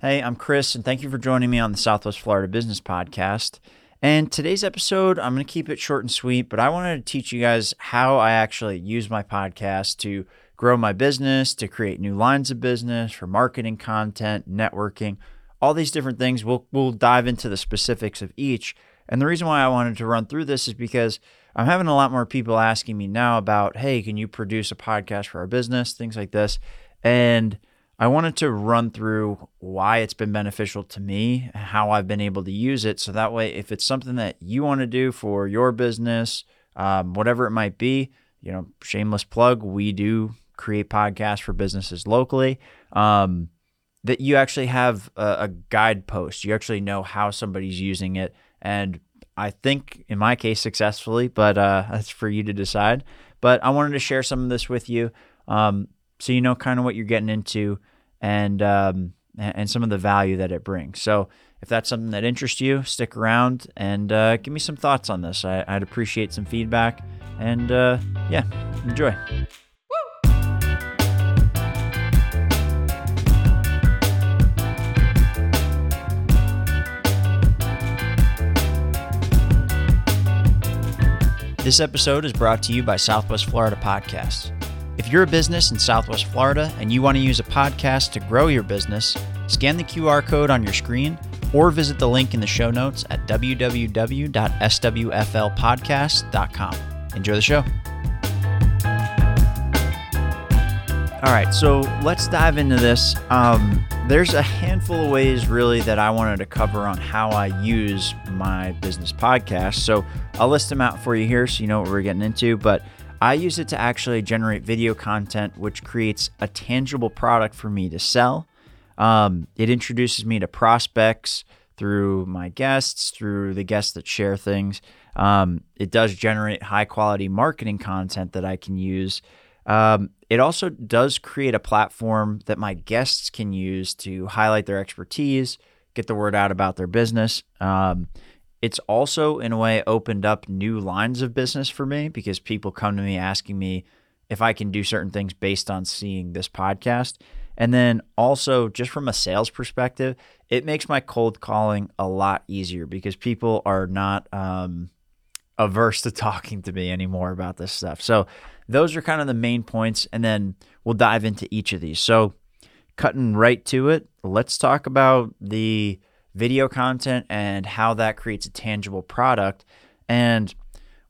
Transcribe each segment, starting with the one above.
Hey, I'm Chris, and thank you for joining me on the Southwest Florida Business Podcast. And today's episode, I'm going to keep it short and sweet, but I wanted to teach you guys how I actually use my podcast to grow my business, to create new lines of business, for marketing content, networking, all these different things. We'll, we'll dive into the specifics of each. And the reason why I wanted to run through this is because I'm having a lot more people asking me now about, hey, can you produce a podcast for our business? Things like this. And I wanted to run through why it's been beneficial to me, and how I've been able to use it. So that way, if it's something that you want to do for your business, um, whatever it might be, you know, shameless plug, we do create podcasts for businesses locally. Um, that you actually have a, a guidepost. You actually know how somebody's using it. And I think in my case, successfully, but uh, that's for you to decide. But I wanted to share some of this with you. Um, so you know kind of what you're getting into and um, and some of the value that it brings. So if that's something that interests you, stick around and uh, give me some thoughts on this. I, would appreciate some feedback, and uh, yeah, enjoy. This episode is brought to you by Southwest Florida Podcasts. If you're a business in Southwest Florida and you want to use a podcast to grow your business, scan the QR code on your screen or visit the link in the show notes at www.swflpodcast.com. Enjoy the show. All right, so let's dive into this. Um, there's a handful of ways, really, that I wanted to cover on how I use my business podcast. So I'll list them out for you here so you know what we're getting into. But I use it to actually generate video content, which creates a tangible product for me to sell. Um, it introduces me to prospects through my guests, through the guests that share things. Um, it does generate high quality marketing content that I can use. Um, it also does create a platform that my guests can use to highlight their expertise, get the word out about their business. Um, it's also, in a way, opened up new lines of business for me because people come to me asking me if I can do certain things based on seeing this podcast. And then also, just from a sales perspective, it makes my cold calling a lot easier because people are not um, averse to talking to me anymore about this stuff. So, those are kind of the main points. And then we'll dive into each of these. So, cutting right to it, let's talk about the video content and how that creates a tangible product and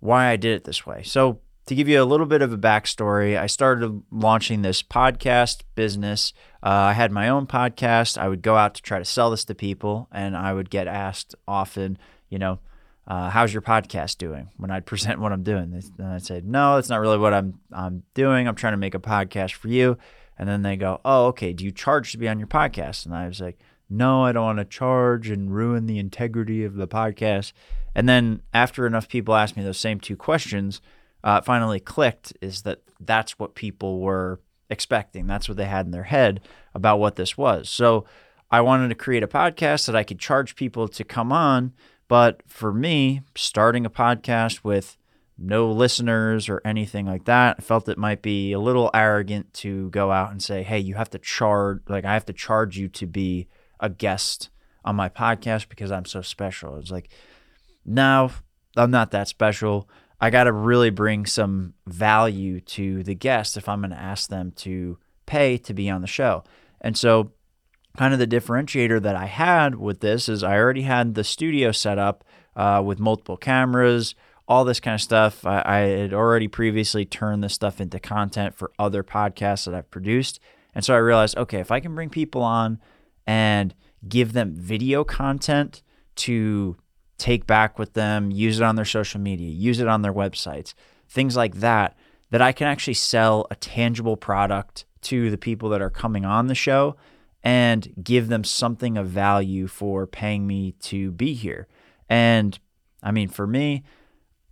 why I did it this way. So, to give you a little bit of a backstory, I started launching this podcast business. Uh, I had my own podcast. I would go out to try to sell this to people, and I would get asked often, you know, uh, how's your podcast doing? When I'd present what I'm doing, and I'd say, no, that's not really what I'm I'm doing. I'm trying to make a podcast for you. And then they go, oh, okay. Do you charge to be on your podcast? And I was like, no, I don't want to charge and ruin the integrity of the podcast. And then after enough people asked me those same two questions, uh, finally clicked is that that's what people were expecting. That's what they had in their head about what this was. So I wanted to create a podcast that I could charge people to come on. But for me, starting a podcast with no listeners or anything like that, I felt it might be a little arrogant to go out and say, hey, you have to charge, like, I have to charge you to be a guest on my podcast because I'm so special. It's like, no, I'm not that special. I got to really bring some value to the guest if I'm going to ask them to pay to be on the show. And so, kind of the differentiator that I had with this is I already had the studio set up uh, with multiple cameras, all this kind of stuff. I, I had already previously turned this stuff into content for other podcasts that I've produced. And so I realized, okay, if I can bring people on and give them video content to take back with them, use it on their social media, use it on their websites, things like that, that I can actually sell a tangible product to the people that are coming on the show and give them something of value for paying me to be here. And I mean, for me,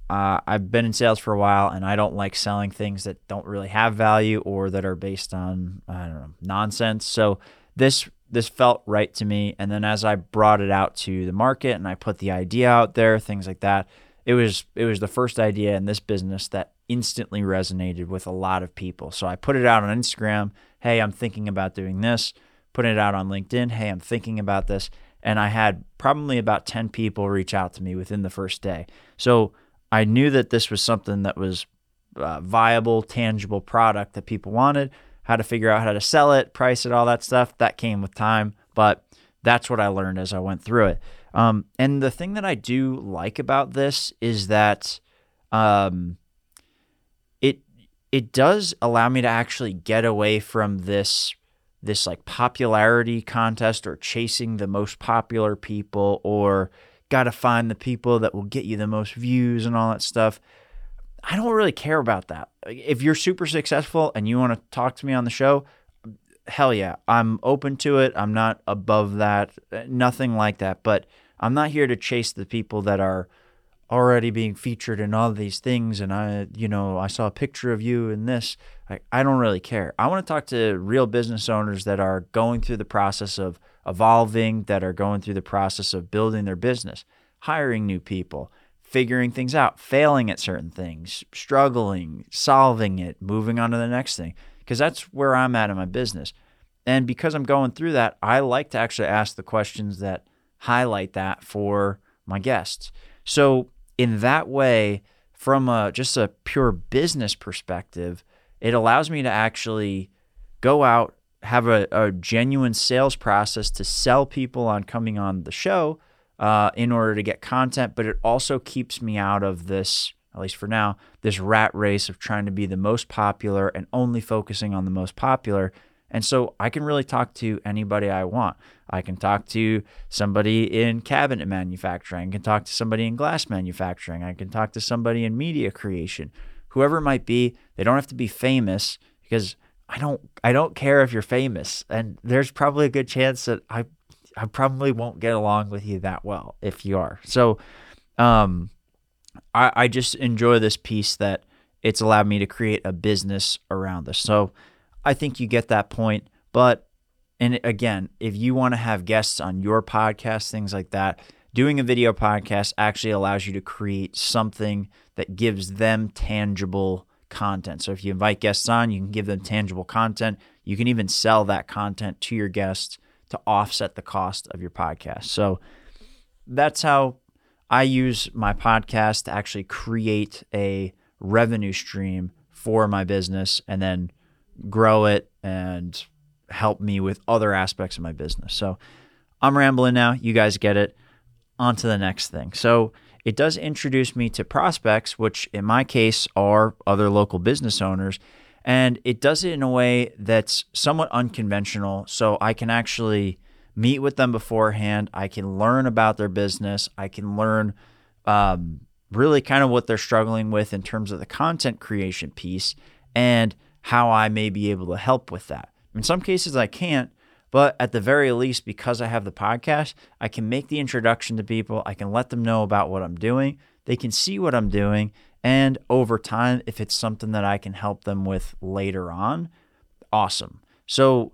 uh, I've been in sales for a while and I don't like selling things that don't really have value or that are based on, I don't know, nonsense. So this this felt right to me. And then as I brought it out to the market and I put the idea out there, things like that, it was it was the first idea in this business that instantly resonated with a lot of people. So I put it out on Instagram. Hey, I'm thinking about doing this. putting it out on LinkedIn. Hey, I'm thinking about this. And I had probably about 10 people reach out to me within the first day. So I knew that this was something that was uh, viable, tangible product that people wanted, how to figure out how to sell it, price it, all that stuff. That came with time. But that's what I learned as I went through it. Um, and the thing that I do like about this is that um, it it does allow me to actually get away from this this like popularity contest or chasing the most popular people or got to find the people that will get you the most views and all that stuff. I don't really care about that. If you're super successful and you want to talk to me on the show, hell yeah, I'm open to it. I'm not above that, uh, nothing like that. But I'm not here to chase the people that are already being featured in all these things and I you know I saw a picture of you in this I, I don't really care I want to talk to real business owners that are going through the process of evolving that are going through the process of building their business hiring new people figuring things out failing at certain things struggling solving it moving on to the next thing. Because that's where I'm at in my business. And because I'm going through that I like to actually ask the questions that highlight that for my guests. So in that way, from a, just a pure business perspective, it allows me to actually go out, have a, a genuine sales process to sell people on coming on the show uh, in order to get content, but it also keeps me out of this, at least for now, this rat race of trying to be the most popular and only focusing on the most popular and so I can really talk to anybody I want. I can talk to somebody in cabinet manufacturing. I can talk to somebody in glass manufacturing. I can talk to somebody in media creation. Whoever it might be, they don't have to be famous because I don't I don't care if you're famous. And there's probably a good chance that I I probably won't get along with you that well if you are. So um I, I just enjoy this piece that it's allowed me to create a business around this. So I think you get that point. But, and again, if you want to have guests on your podcast, things like that, doing a video podcast actually allows you to create something that gives them tangible content. So if you invite guests on, you can give them tangible content. You can even sell that content to your guests to offset the cost of your podcast. So that's how I use my podcast to actually create a revenue stream for my business and then grow it and help me with other aspects of my business. So I'm rambling now. You guys get it. On to the next thing. So it does introduce me to prospects, which in my case are other local business owners. And it does it in a way that's somewhat unconventional. So I can actually meet with them beforehand. I can learn about their business. I can learn um, really kind of what they're struggling with in terms of the content creation piece. And how I may be able to help with that. In some cases, I can't, but at the very least, because I have the podcast, I can make the introduction to people. I can let them know about what I'm doing. They can see what I'm doing. And over time, if it's something that I can help them with later on, awesome. So,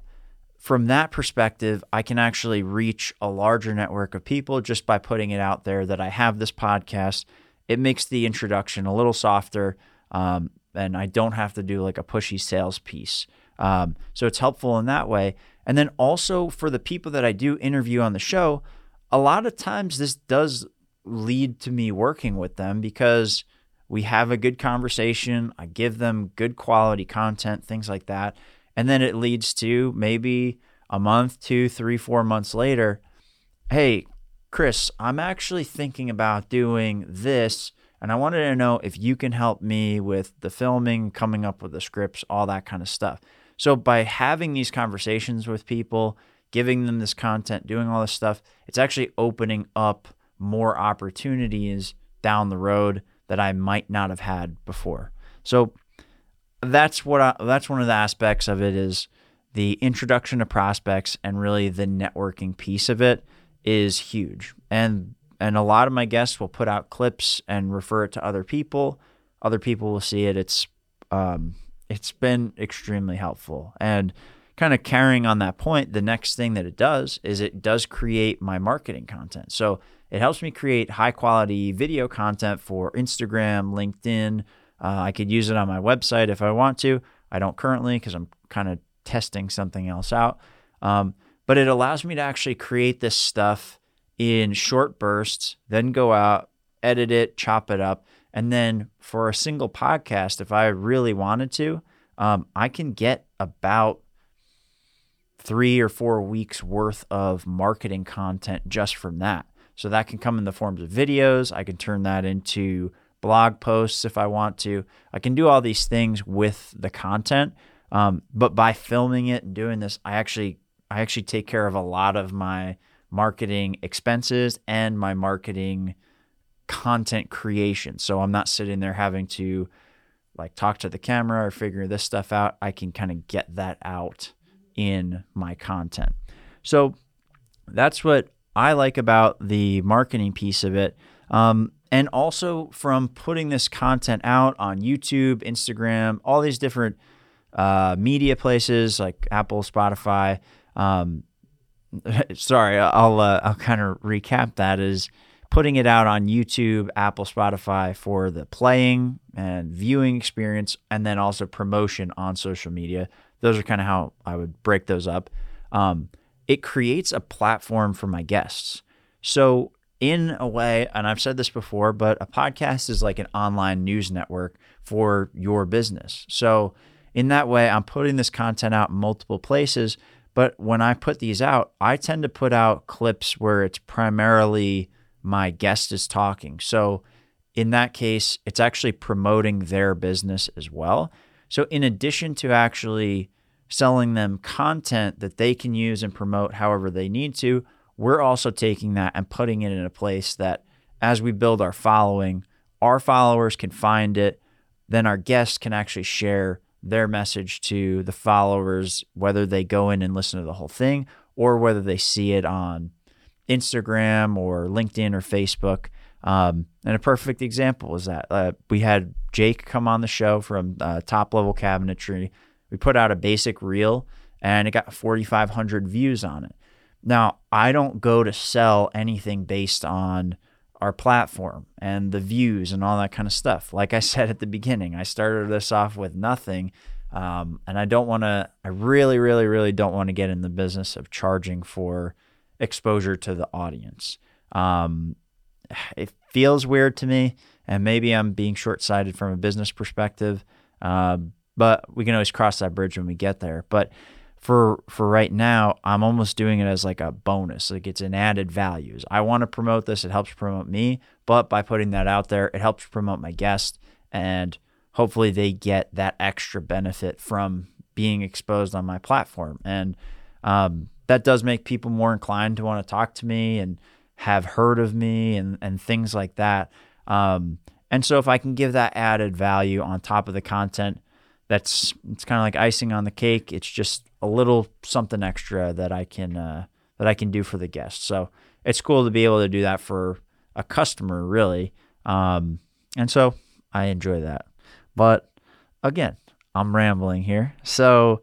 from that perspective, I can actually reach a larger network of people just by putting it out there that I have this podcast. It makes the introduction a little softer. Um, and I don't have to do like a pushy sales piece. Um, so it's helpful in that way. And then also for the people that I do interview on the show, a lot of times this does lead to me working with them because we have a good conversation. I give them good quality content, things like that. And then it leads to maybe a month, two, three, four months later. Hey, Chris, I'm actually thinking about doing this and I wanted to know if you can help me with the filming, coming up with the scripts, all that kind of stuff. So by having these conversations with people, giving them this content, doing all this stuff, it's actually opening up more opportunities down the road that I might not have had before. So that's what I, that's one of the aspects of it is the introduction to prospects and really the networking piece of it is huge. And and a lot of my guests will put out clips and refer it to other people. Other people will see it. It's um, it's been extremely helpful. And kind of carrying on that point, the next thing that it does is it does create my marketing content. So it helps me create high quality video content for Instagram, LinkedIn. Uh, I could use it on my website if I want to. I don't currently because I'm kind of testing something else out. Um, but it allows me to actually create this stuff in short bursts, then go out, edit it, chop it up. And then for a single podcast, if I really wanted to, um, I can get about three or four weeks worth of marketing content just from that. So that can come in the forms of videos. I can turn that into blog posts if I want to. I can do all these things with the content. Um, but by filming it and doing this, I actually I actually take care of a lot of my marketing expenses and my marketing content creation. So I'm not sitting there having to like talk to the camera or figure this stuff out. I can kind of get that out in my content. So that's what I like about the marketing piece of it. Um, and also from putting this content out on YouTube, Instagram, all these different uh, media places like Apple, Spotify. Um, sorry, I'll uh, I'll kind of recap that is putting it out on YouTube, Apple, Spotify for the playing and viewing experience, and then also promotion on social media. Those are kind of how I would break those up. Um, it creates a platform for my guests. So, in a way, and I've said this before, but a podcast is like an online news network for your business. So, in that way, I'm putting this content out multiple places. But when I put these out, I tend to put out clips where it's primarily my guest is talking. So, in that case, it's actually promoting their business as well. So, in addition to actually selling them content that they can use and promote however they need to, we're also taking that and putting it in a place that as we build our following, our followers can find it, then our guests can actually share their message to the followers, whether they go in and listen to the whole thing or whether they see it on Instagram or LinkedIn or Facebook. Um, and a perfect example is that uh, we had Jake come on the show from uh, Top Level Cabinetry. We put out a basic reel and it got 4,500 views on it. Now, I don't go to sell anything based on our platform and the views and all that kind of stuff. Like I said at the beginning, I started this off with nothing. Um, and I don't want to, I really, really, really don't want to get in the business of charging for exposure to the audience. Um, it feels weird to me, and maybe I'm being short sighted from a business perspective. Uh, but we can always cross that bridge when we get there. But for for right now, I'm almost doing it as like a bonus. Like it's an added values. I want to promote this. It helps promote me, but by putting that out there, it helps promote my guest, and hopefully they get that extra benefit from being exposed on my platform. And um, that does make people more inclined to want to talk to me and have heard of me and and things like that. Um, and so if I can give that added value on top of the content, that's it's kind of like icing on the cake. It's just a little something extra that I can uh, that I can do for the guest. So it's cool to be able to do that for a customer, really. Um, and so I enjoy that. But again, I'm rambling here. So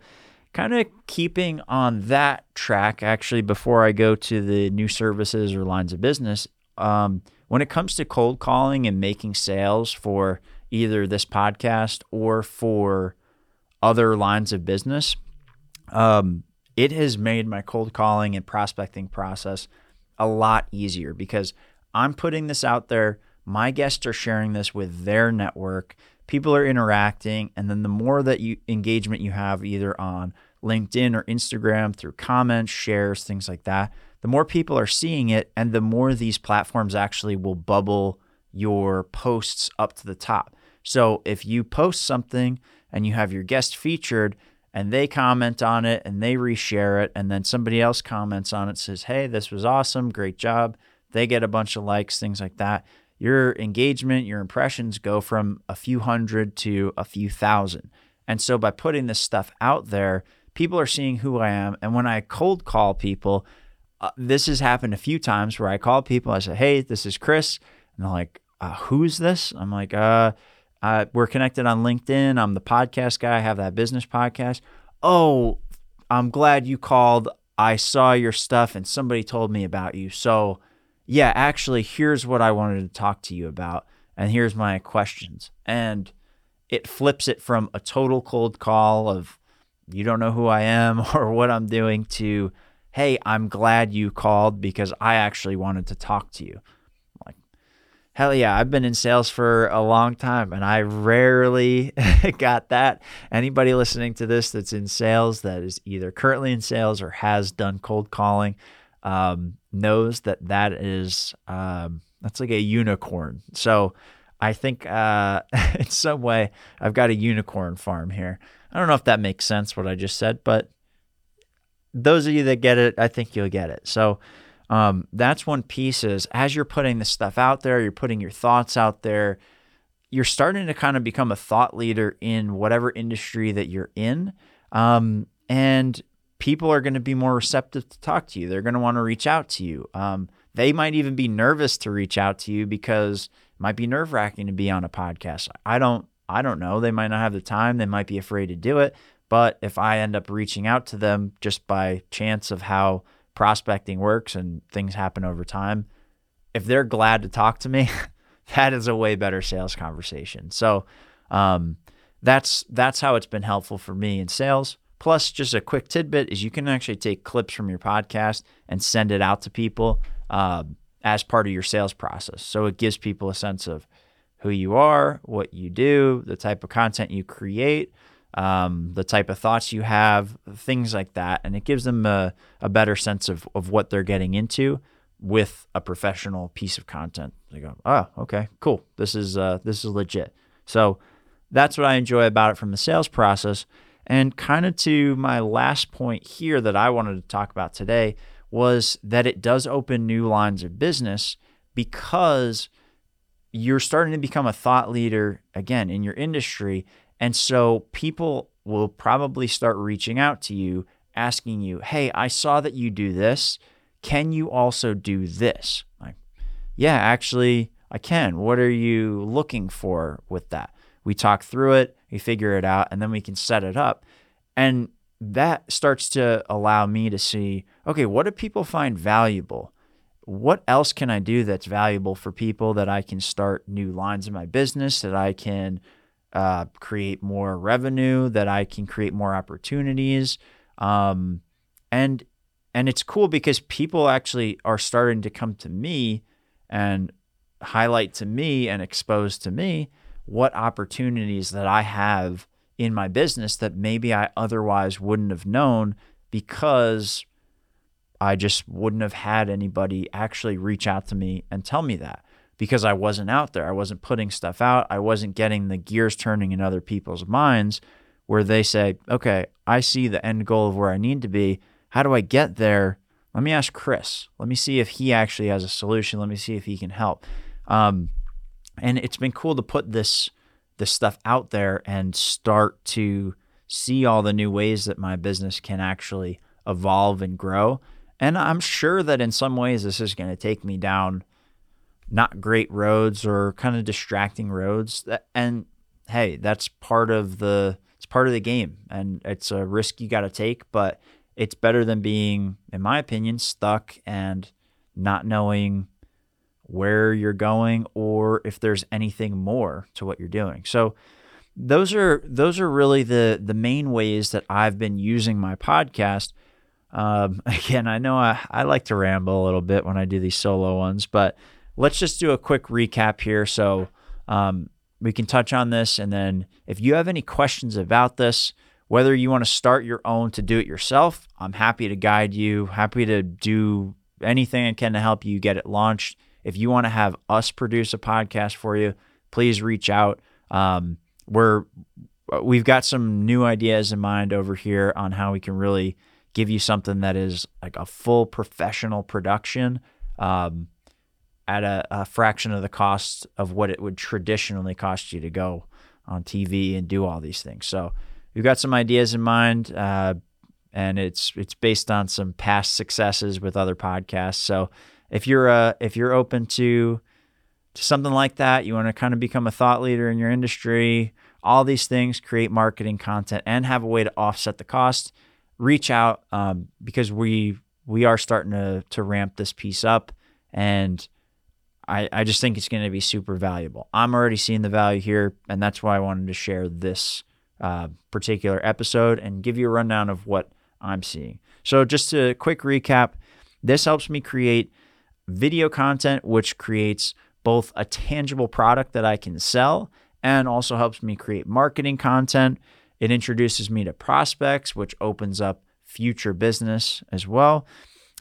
kind of keeping on that track, actually, before I go to the new services or lines of business, um, when it comes to cold calling and making sales for either this podcast or for other lines of business, um, it has made my cold calling and prospecting process a lot easier because I'm putting this out there. My guests are sharing this with their network. People are interacting, and then the more that you engagement you have either on LinkedIn or Instagram through comments, shares, things like that, the more people are seeing it, and the more these platforms actually will bubble your posts up to the top. So if you post something and you have your guest featured, and they comment on it and they reshare it and then somebody else comments on it says hey this was awesome great job. They get a bunch of likes things like that. Your engagement your impressions go from a few hundred to a few thousand. And so by putting this stuff out there people are seeing who i am. And when i cold call people uh, this has happened a few times where i call people i say hey this is chris and they're like uh, who's this i'm like uh uh, we're connected on LinkedIn. I'm the podcast guy. I have that business podcast. Oh, I'm glad you called. I saw your stuff and somebody told me about you. So, yeah, actually, here's what I wanted to talk to you about. And here's my questions. And it flips it from a total cold call of you don't know who I am or what I'm doing to, hey, I'm glad you called because I actually wanted to talk to you. Hell yeah, I've been in sales for a long time and I rarely got that. Anybody listening to this that's in sales that is either currently in sales or has done cold calling um, knows that that is, um, that's like a unicorn. So I think uh, in some way I've got a unicorn farm here. I don't know if that makes sense what I just said, but those of you that get it, I think you'll get it. So um, that's one piece is as you're putting this stuff out there, you're putting your thoughts out there, you're starting to kind of become a thought leader in whatever industry that you're in. Um, and people are going to be more receptive to talk to you. They're going to want to reach out to you. Um, they might even be nervous to reach out to you because it might be nerve wracking to be on a podcast. I don't, I don't know. They might not have the time. They might be afraid to do it. But if I end up reaching out to them just by chance of how prospecting works and things happen over time, if they're glad to talk to me, that is a way better sales conversation. So um, that's that's how it's been helpful for me in sales. Plus, just a quick tidbit is you can actually take clips from your podcast and send it out to people uh, as part of your sales process. So it gives people a sense of who you are, what you do, the type of content you create, um, the type of thoughts you have, things like that. And it gives them a, a better sense of, of what they're getting into with a professional piece of content. They go, oh, okay, cool. This is uh, this is legit. So that's what I enjoy about it from the sales process. And kind of to my last point here that I wanted to talk about today was that it does open new lines of business because you're starting to become a thought leader again in your industry and so people will probably start reaching out to you, asking you, Hey, I saw that you do this. Can you also do this? Like, yeah, actually, I can. What are you looking for with that? We talk through it, we figure it out, and then we can set it up. And that starts to allow me to see okay, what do people find valuable? What else can I do that's valuable for people that I can start new lines in my business, that I can uh, create more revenue, that I can create more opportunities. Um, and and it's cool because people actually are starting to come to me and highlight to me and expose to me what opportunities that I have in my business that maybe I otherwise wouldn't have known because I just wouldn't have had anybody actually reach out to me and tell me that because I wasn't out there. I wasn't putting stuff out. I wasn't getting the gears turning in other people's minds where they say, okay, I see the end goal of where I need to be. How do I get there? Let me ask Chris. Let me see if he actually has a solution. Let me see if he can help. Um, and it's been cool to put this this stuff out there and start to see all the new ways that my business can actually evolve and grow. And I'm sure that in some ways this is going to take me down not great roads or kind of distracting roads. And hey, that's part of the it's part of the game, and it's a risk you got to take. But it's better than being, in my opinion, stuck and not knowing where you're going or if there's anything more to what you're doing. So those are those are really the the main ways that I've been using my podcast. Um, again, I know I, I like to ramble a little bit when I do these solo ones, but let's just do a quick recap here. So um, we can touch on this. And then if you have any questions about this, whether you want to start your own to do it yourself, I'm happy to guide you, happy to do anything I can to help you get it launched. If you want to have us produce a podcast for you, please reach out. Um, we're we've got some new ideas in mind over here on how we can really give you something that is like a full professional production. Um, at a, a, fraction of the cost of what it would traditionally cost you to go on TV and do all these things. So we've got some ideas in mind, uh, and it's it's based on some past successes with other podcasts. So if you're uh, if you're open to to something like that, you want to kind of become a thought leader in your industry, all these things, create marketing content, and have a way to offset the cost. Reach out um, because we we are starting to to ramp this piece up and I, I just think it's going to be super valuable. I'm already seeing the value here, and that's why I wanted to share this uh, particular episode and give you a rundown of what I'm seeing. So, just a quick recap this helps me create video content, which creates both a tangible product that I can sell and also helps me create marketing content. It introduces me to prospects, which opens up future business as well.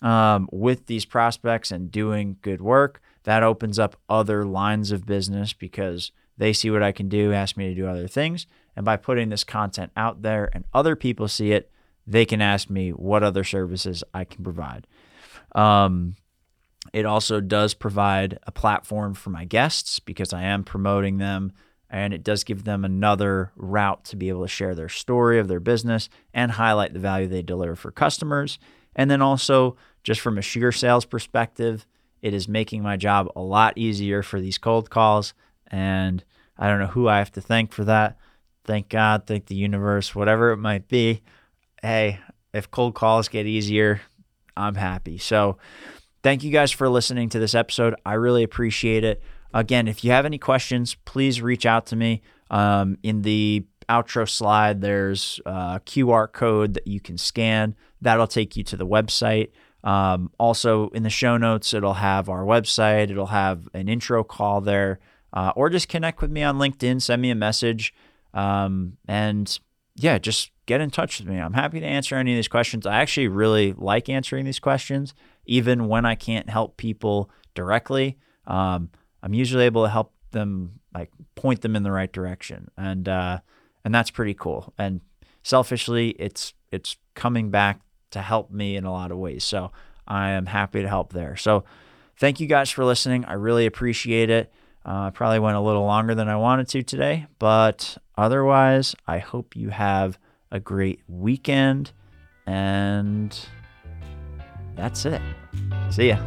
Um, with these prospects and doing good work, that opens up other lines of business because they see what I can do, ask me to do other things. And by putting this content out there and other people see it, they can ask me what other services I can provide. Um, it also does provide a platform for my guests because I am promoting them and it does give them another route to be able to share their story of their business and highlight the value they deliver for customers. And then also, just from a sheer sales perspective, it is making my job a lot easier for these cold calls. And I don't know who I have to thank for that. Thank God, thank the universe, whatever it might be. Hey, if cold calls get easier, I'm happy. So, thank you guys for listening to this episode. I really appreciate it. Again, if you have any questions, please reach out to me. Um, in the outro slide, there's a QR code that you can scan. That'll take you to the website. Um, also, in the show notes, it'll have our website, it'll have an intro call there, uh, or just connect with me on LinkedIn, send me a message. Um, and yeah, just get in touch with me. I'm happy to answer any of these questions. I actually really like answering these questions, even when I can't help people directly. Um, I'm usually able to help them like point them in the right direction, and uh, and that's pretty cool. And selfishly, it's it's coming back to help me in a lot of ways. So I am happy to help there. So thank you guys for listening. I really appreciate it. Uh, probably went a little longer than I wanted to today, but otherwise, I hope you have a great weekend. And that's it. See ya.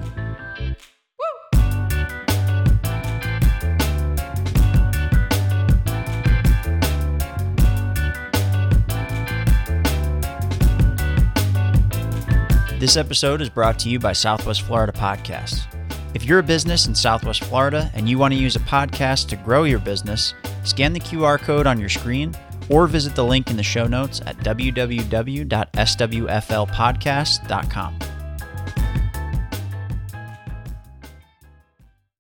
This episode is brought to you by Southwest Florida Podcasts. If you're a business in Southwest Florida and you want to use a podcast to grow your business, scan the QR code on your screen or visit the link in the show notes at www.swflpodcast.com.